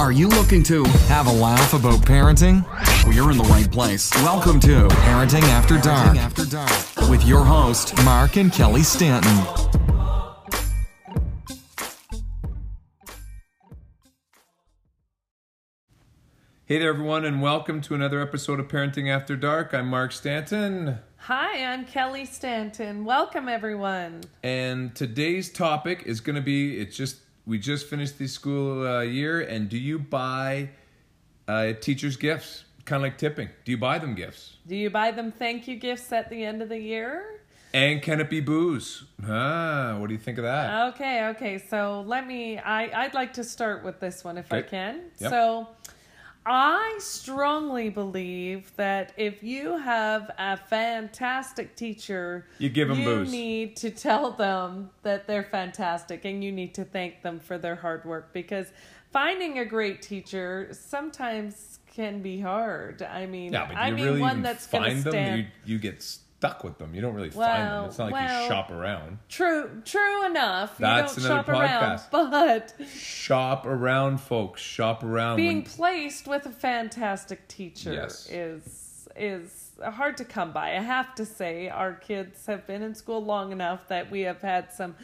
Are you looking to have a laugh about parenting? Well, you're in the right place. Welcome to Parenting After Dark, After Dark. with your host, Mark and Kelly Stanton. Hey there, everyone, and welcome to another episode of Parenting After Dark. I'm Mark Stanton, Hi, I'm Kelly Stanton. Welcome, everyone. and today's topic is going to be it's just, we just finished the school uh, year, and do you buy uh, teachers gifts? Kind of like tipping. Do you buy them gifts? Do you buy them thank you gifts at the end of the year? And can it be booze? Ah, what do you think of that? Okay, okay. So let me. I I'd like to start with this one if I can. Yep. So. I strongly believe that if you have a fantastic teacher, You give 'em you need to tell them that they're fantastic and you need to thank them for their hard work because finding a great teacher sometimes can be hard. I mean, yeah, but I you mean really one that's going to find them? stand. You, you get stuck with them. You don't really find them. It's not like well- you shop around. True, true enough. That's you don't another shop around, podcast. but Shop around, folks. Shop around. being when- placed with a fantastic teacher Yes. is is hard to come by. I have to say, our kids have been in school long enough that we have had some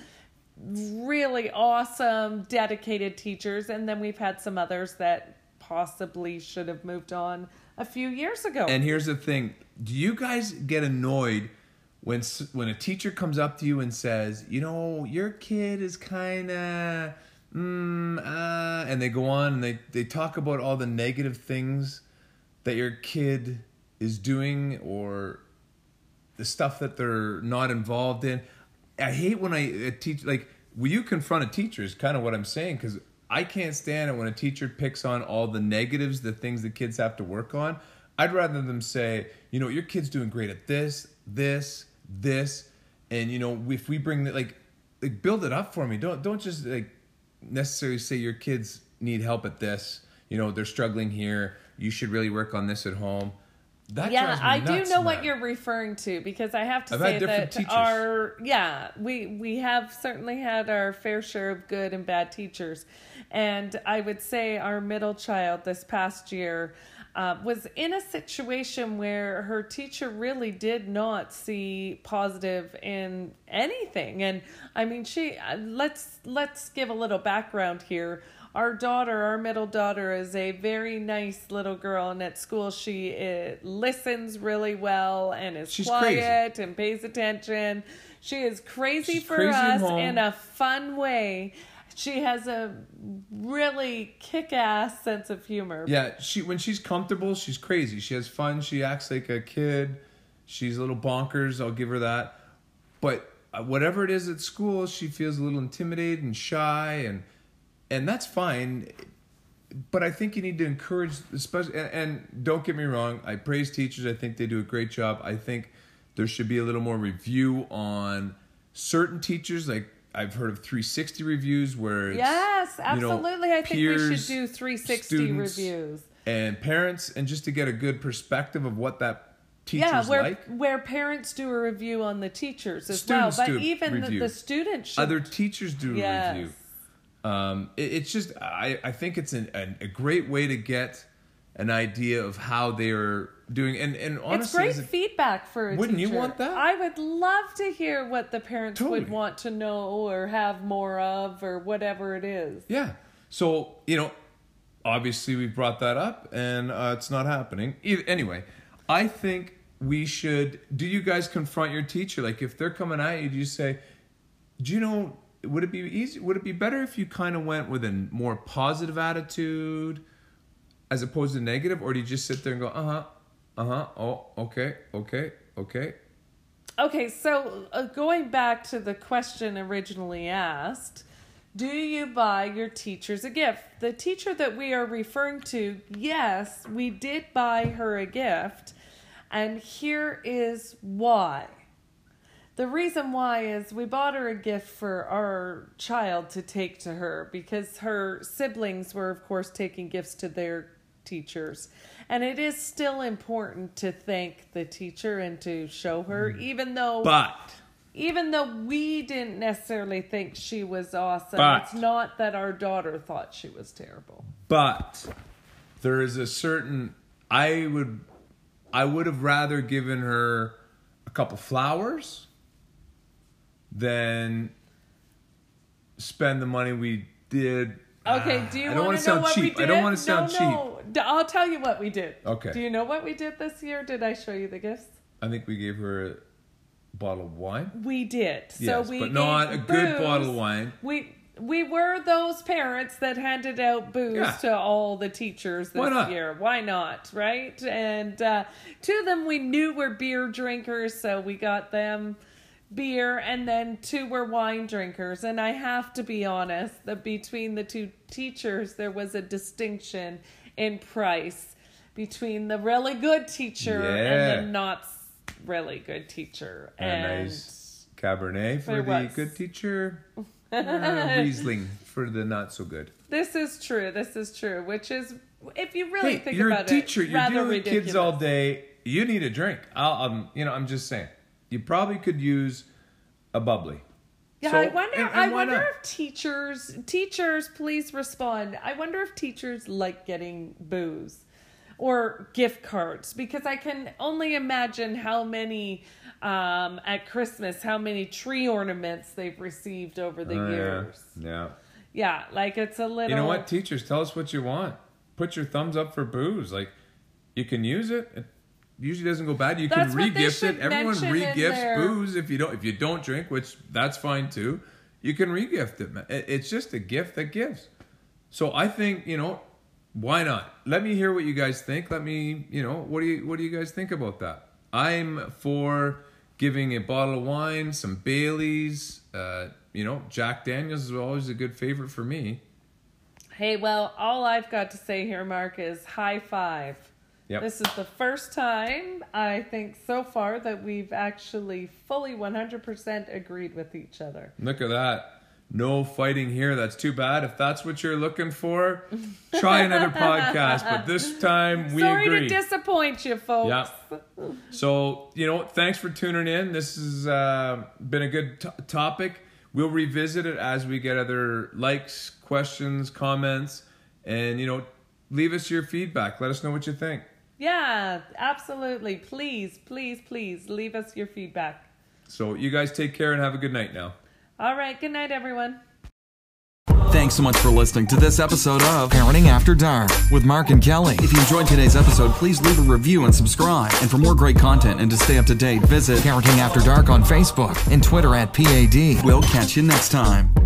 really awesome, dedicated teachers, and then we've had some others that possibly should have moved on a few years ago. And here's the thing: Do you guys get annoyed when when a teacher comes up to you and says, "You know, your kid is kind of," mm, uh, and they go on and they they talk about all the negative things that your kid is doing or the stuff that they're not involved in. I hate when I teach like will you confront a teacher is kind of what I'm saying because I can't stand it when a teacher picks on all the negatives, the things the kids have to work on. I'd rather them say, you know, your kid's doing great at this, this, this, and you know, if we bring the like, like build it up for me. Don't don't just like necessarily say your kids need help at this. You know, they're struggling here. You should really work on this at home. That yeah, I do know what you're referring to because I have to I've say that teachers. our yeah we we have certainly had our fair share of good and bad teachers, and I would say our middle child this past year. Uh, was in a situation where her teacher really did not see positive in anything, and I mean, she. uh, Let's let's give a little background here our daughter, our middle daughter, is a very nice little girl, and at school she uh, listens really well and is She's quiet and pays attention. She is crazy She's for crazy us in a fun way. She has a really kick-ass sense of humor. Yeah, she when she's comfortable, she's crazy. She has fun. She acts like a kid. She's a little bonkers. I'll give her that. But uh, whatever it is at school, she feels a little intimidated and shy, and and that's fine. But I think you need to encourage, especially. And, and don't get me wrong, I praise teachers. I think they do a great job. I think there should be a little more review on certain teachers. Like I've heard of 360 reviews where Yes, you know, absolutely. I think we should do 360 reviews. and parents and just to get a good perspective of what that teacher's Yeah, where like where parents do a review on the teachers as Students well, but even the, the students should other teachers do a review um, it, it's just I, I think it's an, an, a great way to get an idea of how they're doing and, and honestly it's great a- feedback for a Wouldn't you teacher. want that? I would love to hear what the parents Totally. would want to know or have more of or whatever it is. yeah so you know obviously we brought that up and uh, it's not happening anyway i think we should do you guys confront your teacher like if they're coming at you do you say do you know would it be easy would it be better if you kind of went with a more positive attitude as opposed to negative or do you just sit there and go uh-huh uh-huh oh okay okay okay Okay, so uh, going back to the question originally asked, do you buy your teachers a gift? The teacher that we are referring to, yes, we did buy her a gift, and here is why. The reason why is we bought her a gift for our child to take to her because her siblings were, of course, taking gifts to their teachers. And it is still important to thank the teacher and to show her, mm. even though but even though we didn't necessarily think she was awesome, But- it's not that our daughter thought she was terrible. But there is a certain I would I would have rather given her a couple flowers than spend the money we did. Okay, Ah, do you want to know what we cheap. did? I don't want to sound no, cheap. no. I'll tell you what we did. Okay. Do you know what we did this year? Did I show you the gifts? I think we gave her a bottle of wine. We did. Yes, so we but not a good booze. bottle of wine. We we were those parents that handed out booze Yeah. to all the teachers this Why not? year. Why not? Right? And uh, two of them we knew were beer drinkers, so we got them beer, and then two were wine drinkers. And I have to be honest that between the two teachers, there was a distinction in price between the really good teacher Yeah. and the not really good teacher. And a nice Cabernet for the was. good teacher. Uh, Riesling for the not so good. This is true. This is true. Which is, if you really Hey, think you're about a teacher. it, You're dealing with kids all day. You need a drink. I'll, um, you know, I'm just saying. You probably could use a bubbly. Yeah, So- I wonder. and- and I wonder not? if teachers, teachers, please respond. I wonder if teachers like getting booze or gift cards because I can only imagine how many um, at Christmas, how many tree ornaments they've received over the yeah. years. Yeah. Yeah, like it's a little. You know what, teachers? Tell us what you want. Put your thumbs up for booze. Like, you can use it. Usually doesn't go bad. You That's can re-gift it. Everyone re-gifts booze if you don't if you don't drink, which that's fine too. You can re-gift it. It- It's just a gift that gives. So I think you know, why not? Let me hear what you guys think. Let me, you know, what do you what do you guys think about that? I'm for giving a bottle of wine, some Baileys. Uh, you know, Jack Daniels is always a good favorite for me. Hey, well, all I've got to say here, Mark, is high five. Yep. This is the first time I think so far that we've actually fully 100% agreed with each other. Look at that. No fighting here. That's too bad. If that's what you're looking for, try another podcast. But this time we Sorry agree. to disappoint you, folks. Yeah. so, you know, thanks for tuning in. This has uh, been a good t- topic. We'll revisit it as we get other likes, questions, comments, and, you know, leave us your feedback. Let us know what you think. Yeah, absolutely. Please, please, please leave us your feedback. So, you guys take care and have a good night now. All right, good night, everyone. Thanks so much for listening to this episode of Parenting After Dark with Mark and Kelly. If you enjoyed today's episode, please leave a review and subscribe. And for more great content and to stay up to date, visit Parenting After Dark on Facebook and Twitter at PAD. We'll catch you next time.